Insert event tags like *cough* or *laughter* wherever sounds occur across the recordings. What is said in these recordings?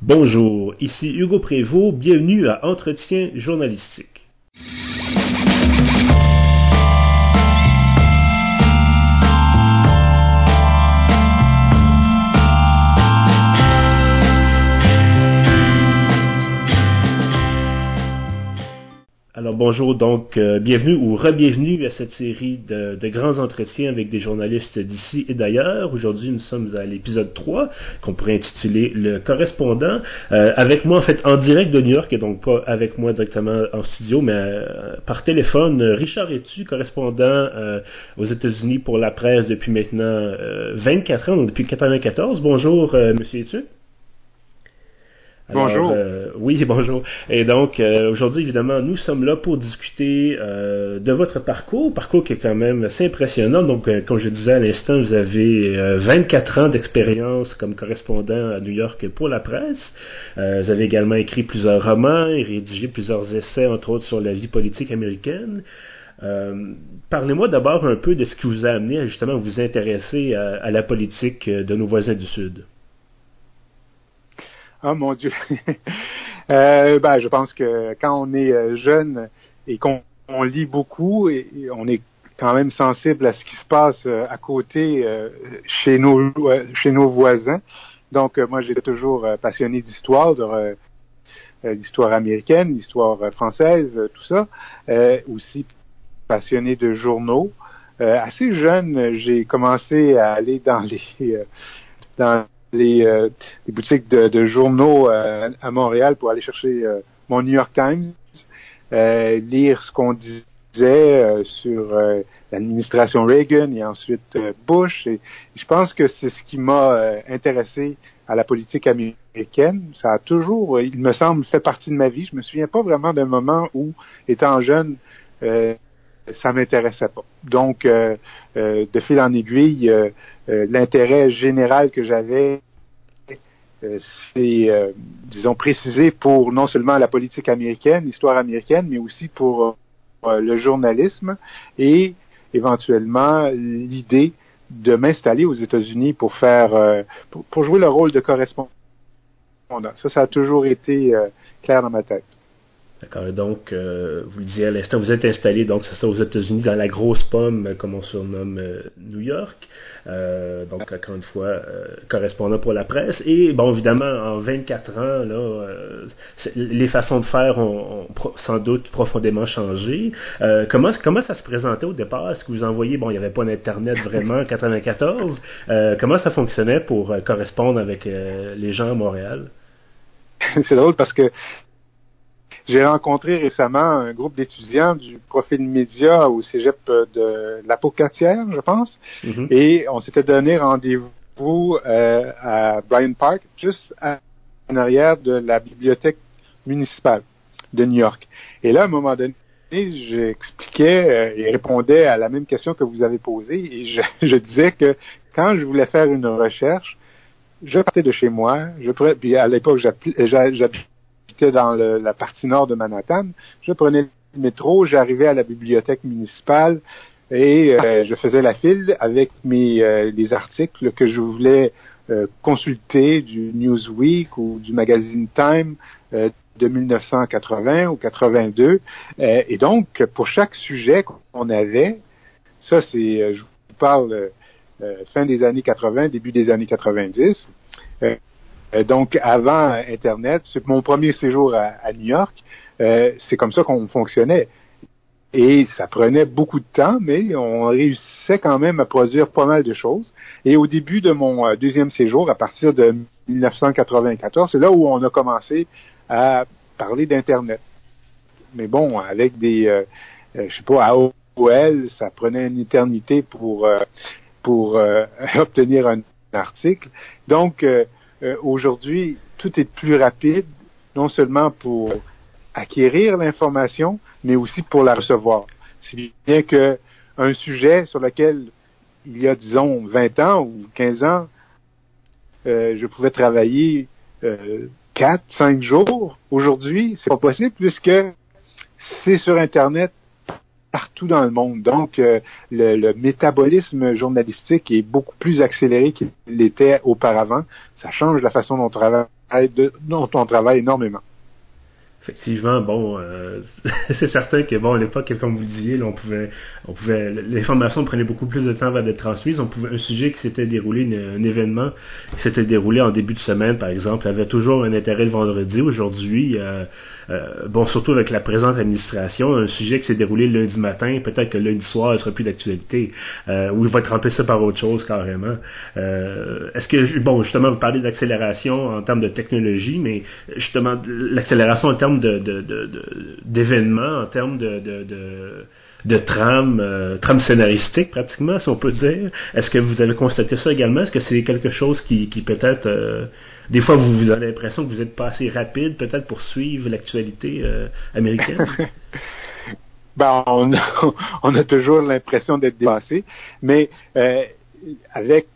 Bonjour, ici Hugo Prévost, bienvenue à Entretien journalistique. Bonjour donc, euh, bienvenue ou re-bienvenue à cette série de, grands entretiens avec des journalistes d'ici et d'ailleurs. Aujourd'hui nous sommes à l'épisode 3 qu'on pourrait intituler Le correspondant. Euh, avec moi en fait en direct de New York et donc pas avec moi directement en studio mais euh, par téléphone. Richard Etu, correspondant aux États-Unis pour la presse depuis maintenant 24 ans, donc depuis 94. Bonjour Monsieur Etu bonjour. Euh, oui, *laughs* bonjour. Et donc, euh, aujourd'hui, évidemment, nous sommes là pour discuter euh, de votre parcours, parcours qui est quand même assez impressionnant. Donc, euh, comme je disais à l'instant, vous avez 24 ans d'expérience comme correspondant à New York pour la presse. vous avez également écrit plusieurs romans et rédigé plusieurs essais, entre autres, sur la vie politique américaine. Parlez-moi d'abord un peu de ce qui vous a amené à justement vous intéresser à, à la politique de nos voisins du Sud. Ah mon Dieu. *laughs* euh, ben, je pense que quand on est euh, jeune et qu'on lit beaucoup, on est quand même sensible à ce qui se passe euh, à côté euh, chez nos chez nos voisins. Donc moi j'étais toujours passionné d'histoire, de l'histoire américaine, l'histoire française, tout ça. aussi passionné de journaux. assez jeune, j'ai commencé à aller dans les dans les, euh, les boutiques de, de journaux euh, à Montréal pour aller chercher euh, mon New York Times, lire ce qu'on disait sur l'administration Reagan et ensuite Bush. Et je pense que c'est ce qui m'a intéressé à la politique américaine. Ça a toujours, il me semble, fait partie de ma vie. Je me souviens pas vraiment d'un moment où, étant jeune, ça m'intéressait pas. Donc, euh, euh, de fil en aiguille, euh, l'intérêt général que j'avais, c'est, disons, précisé pour non seulement la politique américaine, l'histoire américaine, mais aussi pour le journalisme et éventuellement l'idée de m'installer aux États-Unis pour faire, pour, pour, jouer le rôle de correspondant. Ça, ça a toujours été clair dans ma tête. Donc, euh, vous le disiez à l'instant, vous êtes installé, donc c'est ça, aux États-Unis, dans la grosse pomme, comme on surnomme euh, New York. Euh, donc, encore une fois, euh, correspondant pour la presse. Et, bon, évidemment, en 24 ans, là, euh, les façons de faire ont, ont, sans doute profondément changé. comment, comment ça se présentait au départ? Est-ce que vous envoyez, bon, il n'y avait pas d'Internet vraiment en 94. comment ça fonctionnait pour correspondre avec les gens à Montréal? *laughs* c'est drôle parce que j'ai rencontré récemment un groupe d'étudiants du profil média au cégep de l'Apocatière, je pense, mm-hmm. et on s'était donné rendez-vous euh, à Bryant Park, juste en arrière de la bibliothèque municipale de New York. Et là, à un moment donné, j'expliquais euh, et répondais à la même question que vous avez posée, et je, *laughs* je disais que quand je voulais faire une recherche, je partais de chez moi, je puis à l'époque j'habitais dans la partie nord de Manhattan. Je prenais le métro, j'arrivais à la bibliothèque municipale et euh, je faisais la file avec mes euh, les articles que je voulais euh, consulter du Newsweek ou du magazine Time de 1980 ou 82. et donc, pour chaque sujet qu'on avait, ça c'est, je vous parle fin des années 80, début des années 90, euh, donc, avant Internet, c'est mon premier séjour à, New York, euh, c'est comme ça qu'on fonctionnait. Et ça prenait beaucoup de temps, mais on réussissait quand même à produire pas mal de choses. Et au début de mon euh, deuxième séjour, à partir de 1994, c'est là où on a commencé à parler d'Internet. Mais bon, avec des, je sais pas, AOL, ça prenait une éternité pour pour *laughs* obtenir un article. Donc, euh, aujourd'hui, tout est plus rapide, non seulement pour acquérir l'information, mais aussi pour la recevoir. Si bien que un sujet sur lequel il y a, disons, 20 ans ou 15 ans, euh, je pouvais travailler euh, 4, 5 jours. Aujourd'hui, c'est pas possible puisque c'est sur Internet partout dans le monde. Donc, euh, le, métabolisme journalistique est beaucoup plus accéléré qu'il l'était auparavant. Ça change la façon dont on travaille dont on travaille énormément effectivement, bon, euh, *laughs* c'est certain que bon, à l'époque, comme vous disiez, on pouvait, on pouvait, l'information prenait beaucoup plus de temps avant d'être transmise. On pouvait, un sujet qui s'était déroulé, un événement qui s'était déroulé en début de semaine, par exemple, avait toujours un intérêt le vendredi. Aujourd'hui, euh, euh, bon, surtout avec la présente administration, un sujet qui s'est déroulé lundi matin, peut-être que lundi soir, il sera plus d'actualité, ou il va être remplacé par autre chose carrément. Est-ce que, bon, justement, vous parlez d'accélération en termes de technologie, mais justement, l'accélération en termes d'événements, en termes de, de, trame, euh, scénaristique pratiquement, si on peut dire. Est-ce que vous avez constaté ça également? Est-ce que c'est quelque chose qui, peut-être, euh, des fois, vous, avez l'impression que vous êtes pas assez rapide, peut-être pour suivre l'actualité euh, américaine? *laughs* ben, on a, *laughs* on a toujours l'impression d'être dépassé, mais avec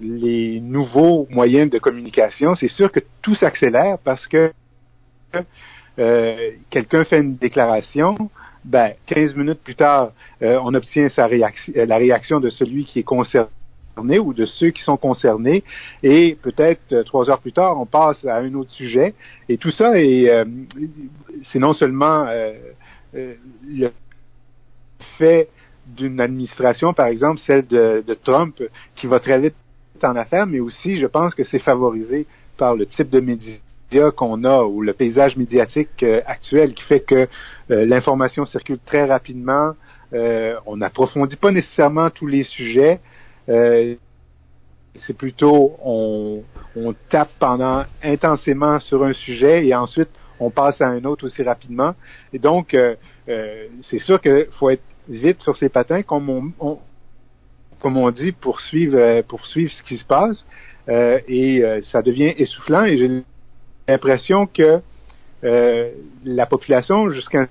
les nouveaux moyens de communication, c'est sûr que tout s'accélère parce que euh, quelqu'un fait une déclaration, ben, 15 minutes plus tard, euh, on obtient sa réaction, la réaction de celui qui est concerné ou de ceux qui sont concernés, et peut-être euh, trois heures plus tard, on passe à un autre sujet. Et tout ça est, c'est non seulement le fait d'une administration, par exemple celle de, de, Trump, qui va très vite en affaires, mais aussi, je pense que c'est favorisé par le type de médias qu'on a ou le paysage médiatique euh, actuel qui fait que euh, l'information circule très rapidement. Euh, on n'approfondit pas nécessairement tous les sujets. c'est plutôt on, on tape pendant intensément sur un sujet et ensuite on passe à un autre aussi rapidement. Et donc, c'est sûr qu'il faut être vite sur ses patins, comme on, comme on dit, pour suivre, pour suivre ce qui se passe. et ça devient essoufflant. Et l'impression que euh, la population, jusqu'à un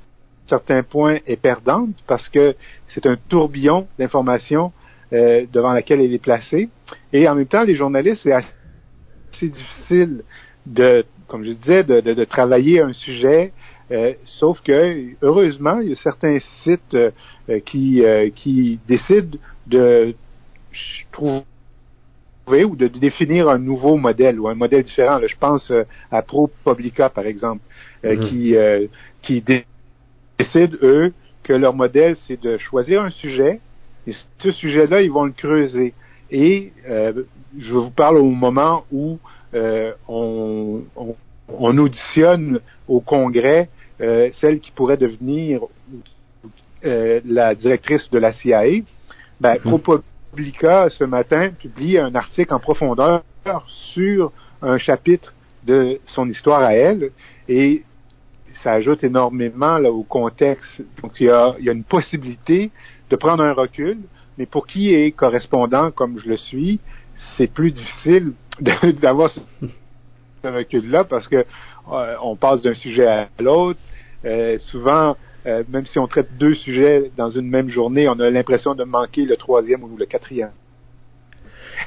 certain point, est perdante parce que c'est un tourbillon d'informations euh, devant laquelle elle est placée. Et en même temps, les journalistes, c'est assez difficile de, comme je disais, de, de, de travailler un sujet. Euh, sauf que, heureusement, il y a certains sites euh, qui, euh, qui décident de trouver ou de définir un nouveau modèle ou un modèle différent. je pense euh, à ProPublica, par exemple, euh, mm-hmm. qui, euh, décident, eux, que leur modèle, c'est de choisir un sujet, et ce sujet-là, ils vont le creuser. Et je vous parle au moment où on, on, auditionne au Congrès celle qui pourrait devenir la directrice de la CIA. Ben, mm-hmm. Publica ce matin publie un article en profondeur sur un chapitre de son histoire à elle et ça ajoute énormément là, au contexte. Donc il y, a, il y a une possibilité de prendre un recul, mais pour qui est correspondant comme je le suis, c'est plus difficile *laughs* d'avoir ce recul-là parce que euh, on passe d'un sujet à l'autre. Euh, souvent, euh, même si on traite deux sujets dans une même journée, on a l'impression de manquer le troisième ou le quatrième.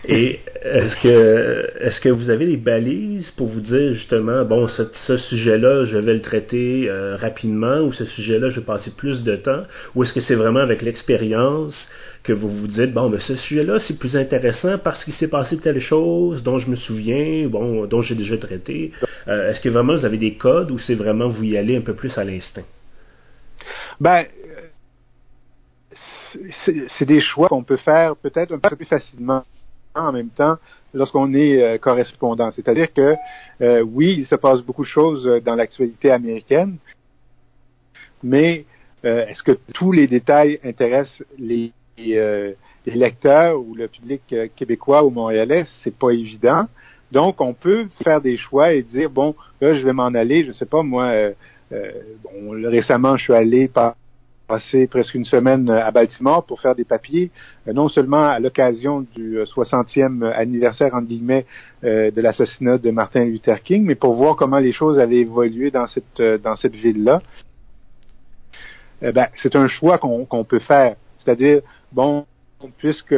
Et est-ce que est-ce que vous avez des balises pour vous dire justement bon ce, sujet-là je vais le traiter euh, rapidement ou ce sujet-là je vais passer plus de temps ou est-ce que c'est vraiment avec l'expérience que vous vous dites bon mais ce sujet-là c'est plus intéressant parce qu'il s'est passé telle chose dont je me souviens bon dont j'ai déjà traité euh, est-ce que vraiment vous avez des codes ou c'est vraiment vous y allez un peu plus à l'instinct? Ben, c'est des choix qu'on peut faire peut-être un peu plus facilement en même temps lorsqu'on est euh, correspondant. C'est-à-dire que euh, oui, il se passe beaucoup de choses euh, dans l'actualité américaine, mais est-ce que tous les détails intéressent les, les lecteurs ou le public québécois ou montréalais? C'est pas évident. Donc, on peut faire des choix et dire bon, là, je vais m'en aller, je sais pas moi euh, bon, récemment, je suis allé passer presque une semaine à Baltimore pour faire des papiers, euh, non seulement à l'occasion du 60e euh, anniversaire, entre guillemets, de l'assassinat de Martin Luther King, mais pour voir comment les choses avaient évolué dans cette, dans cette ville-là. ben, c'est un choix qu'on peut faire. C'est-à-dire, bon, puisque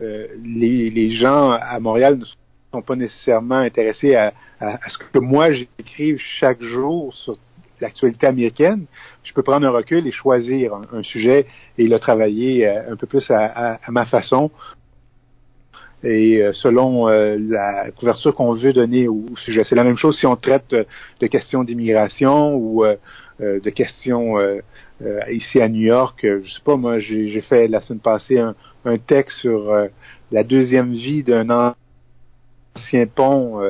les, les, gens à Montréal ne sont pas nécessairement intéressés à, à, à ce que moi j'écrive chaque jour sur l'actualité américaine, je peux prendre un recul et choisir un, sujet et le travailler euh, un peu plus à, ma façon. et selon la couverture qu'on veut donner au, sujet. C'est la même chose si on traite de questions d'immigration ou de questions ici à New York. Je sais pas, moi, j'ai fait la semaine passée un, un texte sur la deuxième vie d'un ancien pont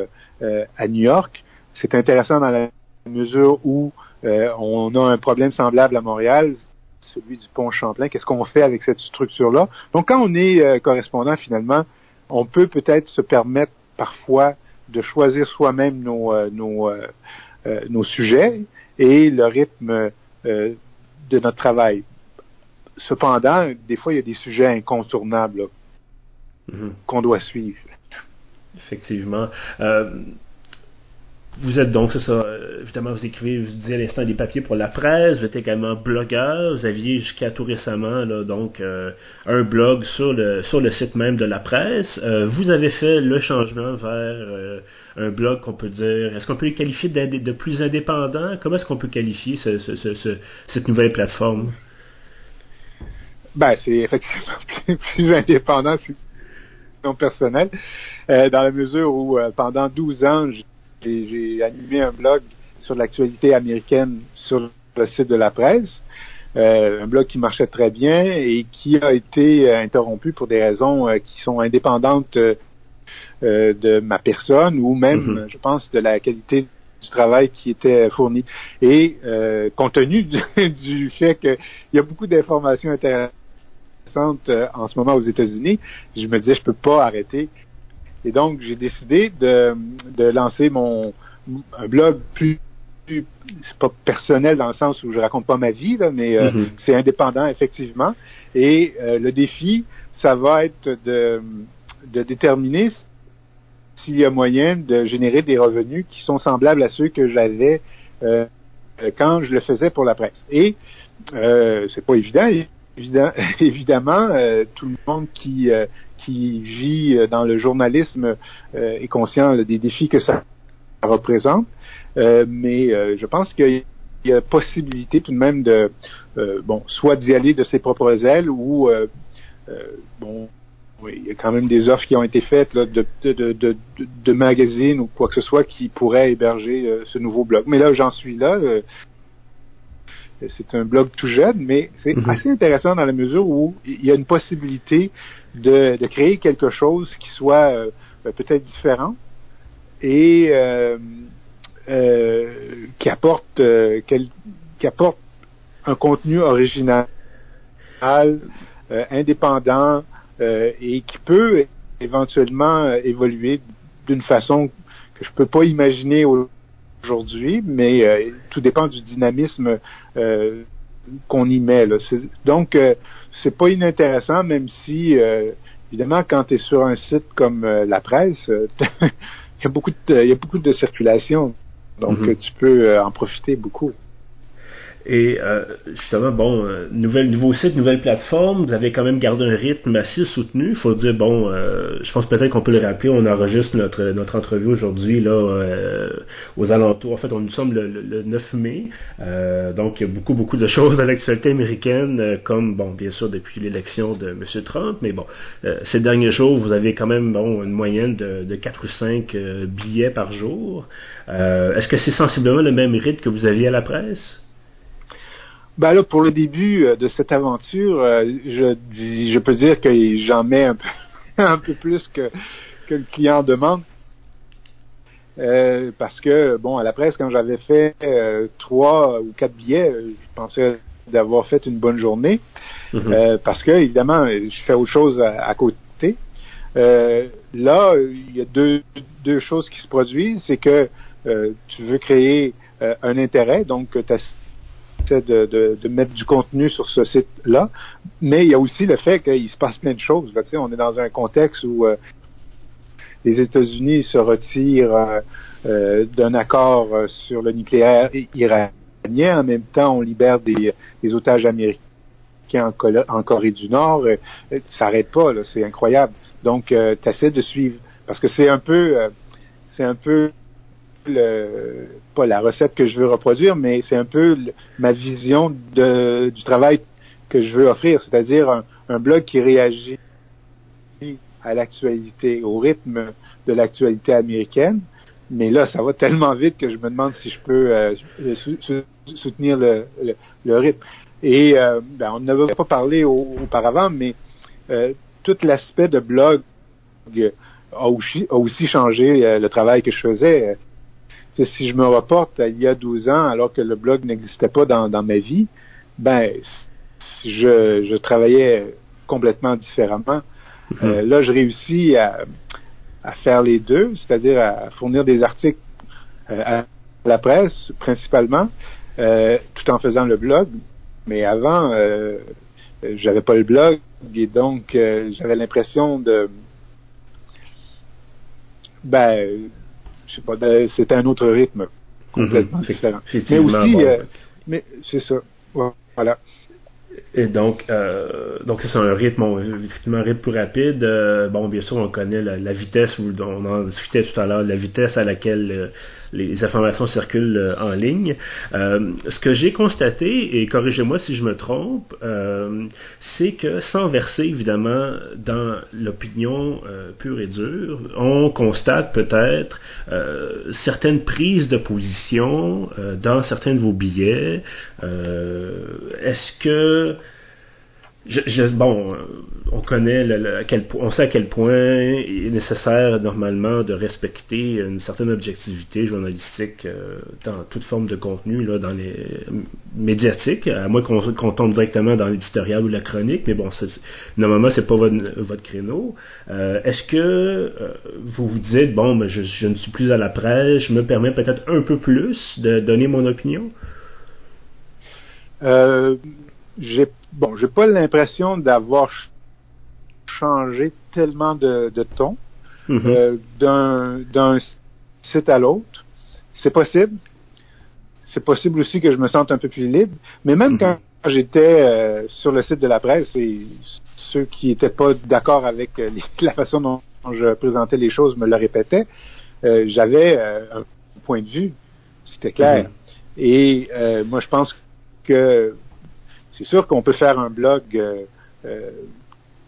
à New York. C'est intéressant dans la mesure où on a un problème semblable à Montréal, celui du pont Champlain. Qu'est-ce qu'on fait avec cette structure-là? Donc, quand on est euh, correspondant, finalement, on peut peut-être se permettre parfois de choisir soi-même nos, euh, nos, euh, nos sujets et le rythme de notre travail. Cependant, des fois, il y a des sujets incontournables mm-hmm. qu'on doit suivre. Effectivement. Vous êtes donc, c'est ça, euh, évidemment, vous écrivez, vous disiez à l'instant des papiers pour la presse, vous êtes également blogueur, vous aviez jusqu'à tout récemment, là, donc, euh, un blog sur le, sur le site même de la presse. Euh, vous avez fait le changement vers un blog qu'on peut dire, est-ce qu'on peut le qualifier de, plus indépendant? Comment est-ce qu'on peut qualifier ce, ce, cette nouvelle plateforme? Ben, c'est effectivement *laughs* plus, plus indépendant, non personnel, dans la mesure où pendant 12 ans, animé un blog sur l'actualité américaine sur le site de la presse. Euh, un blog qui marchait très bien et qui a été euh, interrompu pour des raisons euh, qui sont indépendantes de ma personne ou même, mm-hmm. je pense, de la qualité du travail qui était fourni. Et compte tenu *laughs* du, fait qu'il y a beaucoup d'informations intéressantes en ce moment aux États-Unis, je me disais, je peux pas arrêter et donc, j'ai décidé de, de, lancer mon un blog plus, c'est pas personnel dans le sens où je raconte pas ma vie, là, mais euh, mm-hmm. c'est indépendant effectivement. Et euh, le défi, ça va être de, de déterminer s'il y a moyen de générer des revenus qui sont semblables à ceux que j'avais euh, quand je le faisais pour la presse. Et euh, c'est pas évident. *laughs* évidemment, euh, tout le monde qui, euh, qui vit euh, dans le journalisme est conscient des défis que ça représente, mais je pense qu'il y a possibilité tout de même de, bon, soit d'y aller de ses propres ailes ou, bon, oui, il y a quand même des offres qui ont été faites là, de, de, de, de, magazines ou quoi que ce soit qui pourraient héberger ce nouveau blog. Mais là, j'en suis là c'est un blog tout jeune, mais c'est mhm. assez intéressant dans la mesure où il y a une possibilité de, créer quelque chose qui soit euh, ben, peut-être différent et euh, euh, qui apporte qui apporte un contenu original, indépendant et qui peut éventuellement évoluer d'une façon que je peux pas imaginer au, aujourd'hui, mais euh, tout dépend du dynamisme euh, qu'on y met. Là. Donc, euh, c'est pas inintéressant, même si, évidemment, quand tu es sur un site comme la presse, *laughs* il y a beaucoup de, il y a beaucoup de circulation. Donc, mm-hmm. tu peux en profiter beaucoup. Et euh, justement, bon, euh, nouvelle, nouveau site, nouvelle plateforme, vous avez quand même gardé un rythme assez soutenu. Faut dire, bon, euh, je pense peut-être qu'on peut le rappeler, on enregistre notre, notre entrevue aujourd'hui là euh, aux alentours. En fait, on nous sommes le, le, 9 mai. donc, il y a beaucoup, beaucoup de choses dans l'actualité américaine, comme, bon, bien sûr, depuis l'élection de M. Trump. Mais bon, ces derniers jours, vous avez quand même, bon, une moyenne de, de 4 ou 5 billets par jour. Est-ce que c'est sensiblement le même rythme que vous aviez à la presse? Ben là, pour le début euh, de cette aventure, euh, je, je peux dire que j'en mets un peu, *laughs* un peu plus que, que le client demande. Euh, parce que, bon, à la presse, quand j'avais fait trois ou quatre billets, je pensais d'avoir fait une bonne journée. Mm-hmm. parce que, évidemment, je fais autre chose à, côté. là, il y a deux, deux choses qui se produisent. C'est que tu veux créer un intérêt, donc tu de, mettre du contenu sur ce site-là, mais il y a aussi le fait qu'il se passe plein de choses. On est dans un contexte où euh, les États-Unis se retirent euh, euh, d'un accord sur le nucléaire iranien. En même temps, on libère des, otages américains en, Corée du Nord. ça s'arrête pas, c'est incroyable. Donc, tu essaies de suivre, parce que c'est un peu, c'est un peu le, pas la recette que je veux reproduire, mais c'est un peu ma vision de, du travail que je veux offrir, c'est-à-dire un, blog qui réagit à l'actualité, au rythme de l'actualité américaine. Mais là, ça va tellement vite que je me demande si je peux euh, soutenir le, rythme. Et euh, ben, on n'avait pas parlé auparavant, mais euh, tout l'aspect de blog a aussi, a aussi changé le travail que je faisais. Si je me reporte à il y a 12 ans, alors que le blog n'existait pas dans, dans ma vie, ben je, je travaillais complètement différemment. Mhm. Euh, là, je réussis à, à faire les deux, c'est-à-dire à fournir des articles euh, à la presse principalement, euh, tout en faisant le blog. Mais avant, euh, j'avais pas le blog et donc j'avais l'impression de, ben, je sais pas, c'était un autre rythme complètement mhm. différent. Mais aussi, mais c'est ça. Voilà. Et donc, euh, donc c'est un rythme, effectivement, un rythme plus rapide. Euh, bon, bien sûr, on connaît la, vitesse, où on en discutait tout à l'heure, la vitesse à laquelle euh, les informations circulent euh, en ligne. Euh, ce que j'ai constaté, et corrigez-moi si je me trompe, euh, c'est que sans verser évidemment dans l'opinion pure et dure, on constate peut-être certaines prises de position dans certains de vos billets. Est-ce que je, bon, on connaît le, quel, on sait à quel point il est nécessaire normalement de respecter une certaine objectivité journalistique euh, dans toute forme de contenu là, dans les médiatiques, à moins qu'on tombe directement dans l'éditorial ou la chronique, mais bon, normalement c'est pas votre, votre créneau. Euh, Est-ce que euh, vous vous dites bon, ben, je, je, ne suis plus à la presse, je me permets peut-être un peu plus de donner mon opinion? Euh, j'ai bon, j'ai pas l'impression d'avoir changé tellement de, de ton mm-hmm. euh, d'un d'un site à l'autre. C'est possible. C'est possible aussi que je me sente un peu plus libre. Mais même mm-hmm. quand j'étais euh, sur le site de la presse et ceux qui n'étaient pas d'accord avec euh, la façon dont je présentais les choses me le répétaient, j'avais un point de vue. C'était clair. Mm-hmm. Et moi, je pense que c'est sûr qu'on peut faire un blog euh, euh,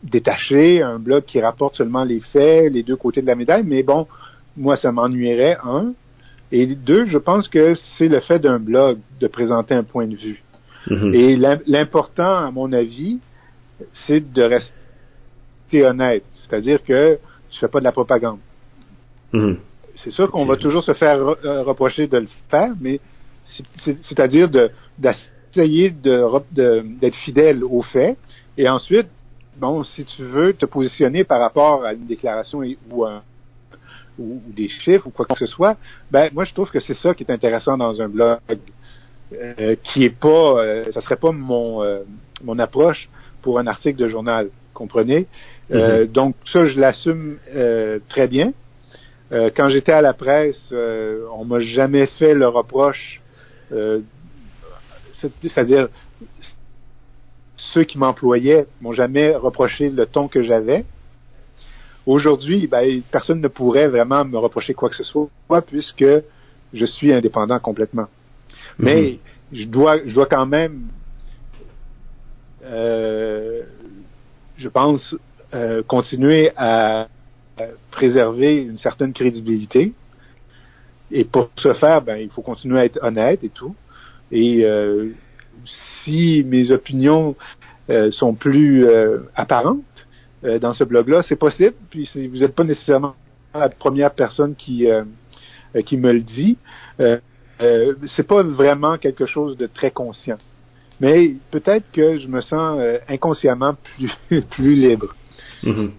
détaché, un blog qui rapporte seulement les faits, les deux côtés de la médaille, mais bon, moi, ça m'ennuierait, un. Et deux, je pense que c'est le fait d'un blog de présenter un point de vue. Mm-hmm. Et l'important, à mon avis, c'est de rester honnête. C'est-à-dire que je fais pas de la propagande. Mm-hmm. C'est sûr qu'on va toujours se faire euh, reprocher de le faire, mais c'est-à-dire de essayer d'être fidèle aux faits. Et ensuite, bon, si tu veux te positionner par rapport à une déclaration ou, ou, des chiffres ou quoi que ce soit, ben moi je trouve que c'est ça qui est intéressant dans un blog, euh, qui est pas, euh, ça serait pas mon euh, mon approche pour un article de journal, comprenez? Mm-hmm. Donc ça je l'assume très bien. quand j'étais à la presse, on m'a jamais fait le reproche c'est-à-dire ceux qui m'employaient m'ont jamais reproché le ton que j'avais. Aujourd'hui, ben, personne ne pourrait vraiment me reprocher quoi que ce soit, puisque je suis indépendant complètement. Mais mhm. je dois, je dois quand même, euh, je pense, euh, continuer à, préserver une certaine crédibilité. Et pour ce faire, ben, il faut continuer à être honnête et tout. Et euh, si mes opinions euh, sont plus euh, apparentes dans ce blog-là, c'est possible. Puis vous n'êtes pas nécessairement la première personne qui qui me le dit. Euh, c'est pas vraiment quelque chose de très conscient. Mais peut-être que je me sens inconsciemment plus *laughs* plus libre. Mm-hmm.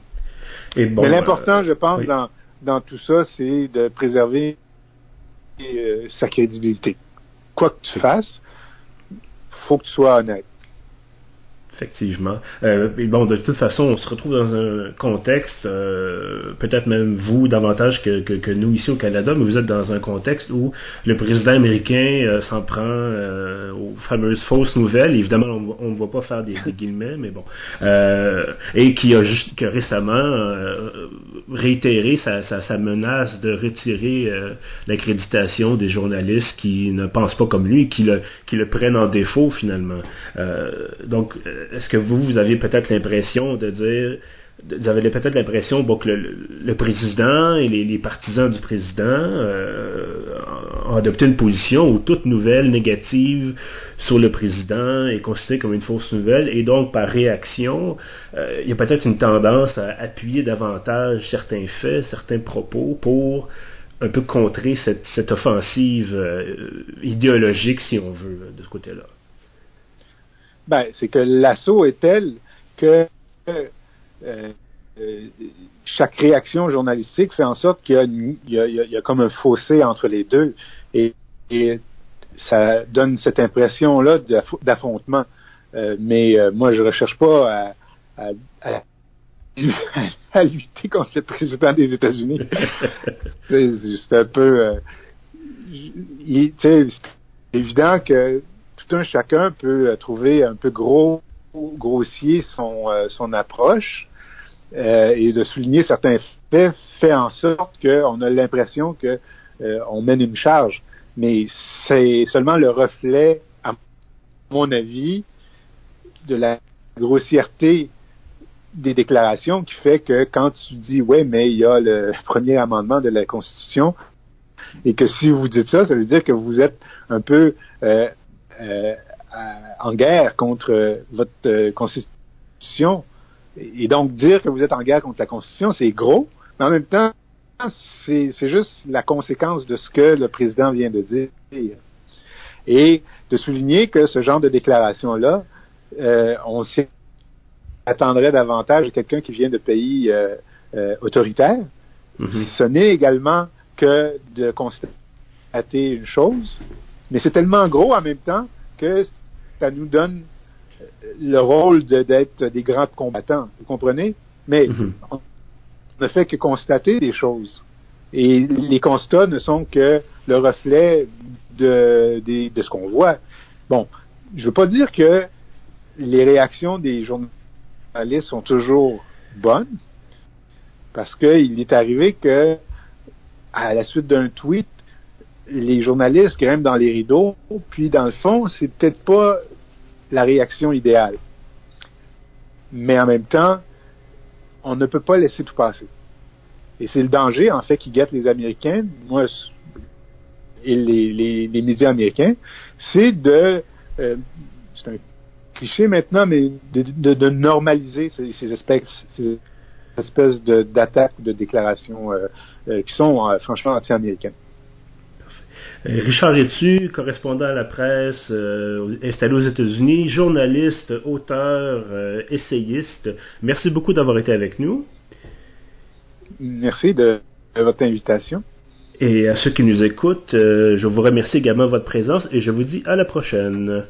Mais l'important, je pense, dans, dans tout ça, c'est de préserver sa crédibilité quoi que tu fasses, faut que tu sois honnête. Effectivement. Euh, bon, de toute façon, on se retrouve dans un contexte, euh, peut-être même vous davantage que, que, nous ici au Canada, mais vous êtes dans un contexte où le président américain euh, s'en prend euh, aux fameuses fausses nouvelles. Évidemment, on ne va pas faire des, guillemets, mais bon. et qui a juste que récemment réitéré sa, sa, sa, menace de retirer l'accréditation des journalistes qui ne pensent pas comme lui qui le, qui le prennent en défaut finalement. donc est-ce que vous, vous aviez peut-être l'impression de dire j'avais peut-être l'impression bon, que le, président et les, partisans du président euh, ont adopté une position où toute nouvelle négative sur le président est considérée comme une fausse nouvelle et donc par réaction, euh, il y a peut-être une tendance à appuyer davantage certains faits, certains propos pour un peu contrer cette, cette offensive euh, idéologique, si on veut, de ce côté-là. Ben, c'est que l'assaut est tel que euh, chaque réaction journalistique fait en sorte qu'il y, y, a comme un fossé entre les deux et, ça donne cette impression-là d'affrontement. Euh, mais euh, moi, je recherche pas à, à, à, lutter contre le président des États-Unis. *laughs* c'est un peu... c'est évident que tout un chacun peut trouver un peu gros grossier son, son approche, euh, et de souligner certains faits fait en sorte qu'on a l'impression que euh, on mène une charge. Mais c'est seulement le reflet, à mon avis, de la grossièreté des déclarations qui fait que quand tu dis ouais mais il y a le *laughs* premier amendement de la Constitution et que si vous dites ça, ça veut dire que vous êtes un peu euh, en guerre contre votre Constitution et donc, dire que vous êtes en guerre contre la Constitution, c'est gros, mais en même temps, c'est juste la conséquence de ce que le président vient de dire. Et de souligner que ce genre de déclaration-là, euh, on s'attendrait davantage à quelqu'un qui vient de pays euh, euh, autoritaires. Mm-hmm. Ce n'est également que de constater une chose, mais c'est tellement gros en même temps que ça nous donne le rôle d'être des grands combattants, vous comprenez? Mais mhm. on ne fait que constater des choses. Et les constats ne sont que le reflet de, de, ce qu'on voit. Bon, je ne veux pas dire que les réactions des journalistes sont toujours bonnes, parce qu'il est arrivé que, à la suite d'un tweet, les journalistes grimpent dans les rideaux, puis dans le fond, c'est peut-être pas la réaction idéale. Mais en même temps, on ne peut pas laisser tout passer. Et c'est le danger, en fait, qui guette les Américains, moi, et les, les, médias américains, c'est de, euh, c'est un cliché maintenant, mais de, de, normaliser ces, ces, espèces, ces espèces d'attaques ou de déclarations euh, euh, qui sont franchement anti-américaines. Euh, Richard Etu, correspondant à la presse, euh, installé aux États-Unis, journaliste, auteur, euh, essayiste. Merci beaucoup d'avoir été avec nous. Merci de, votre invitation. Et à ceux qui nous écoutent, je vous remercie également de votre présence et je vous dis à la prochaine.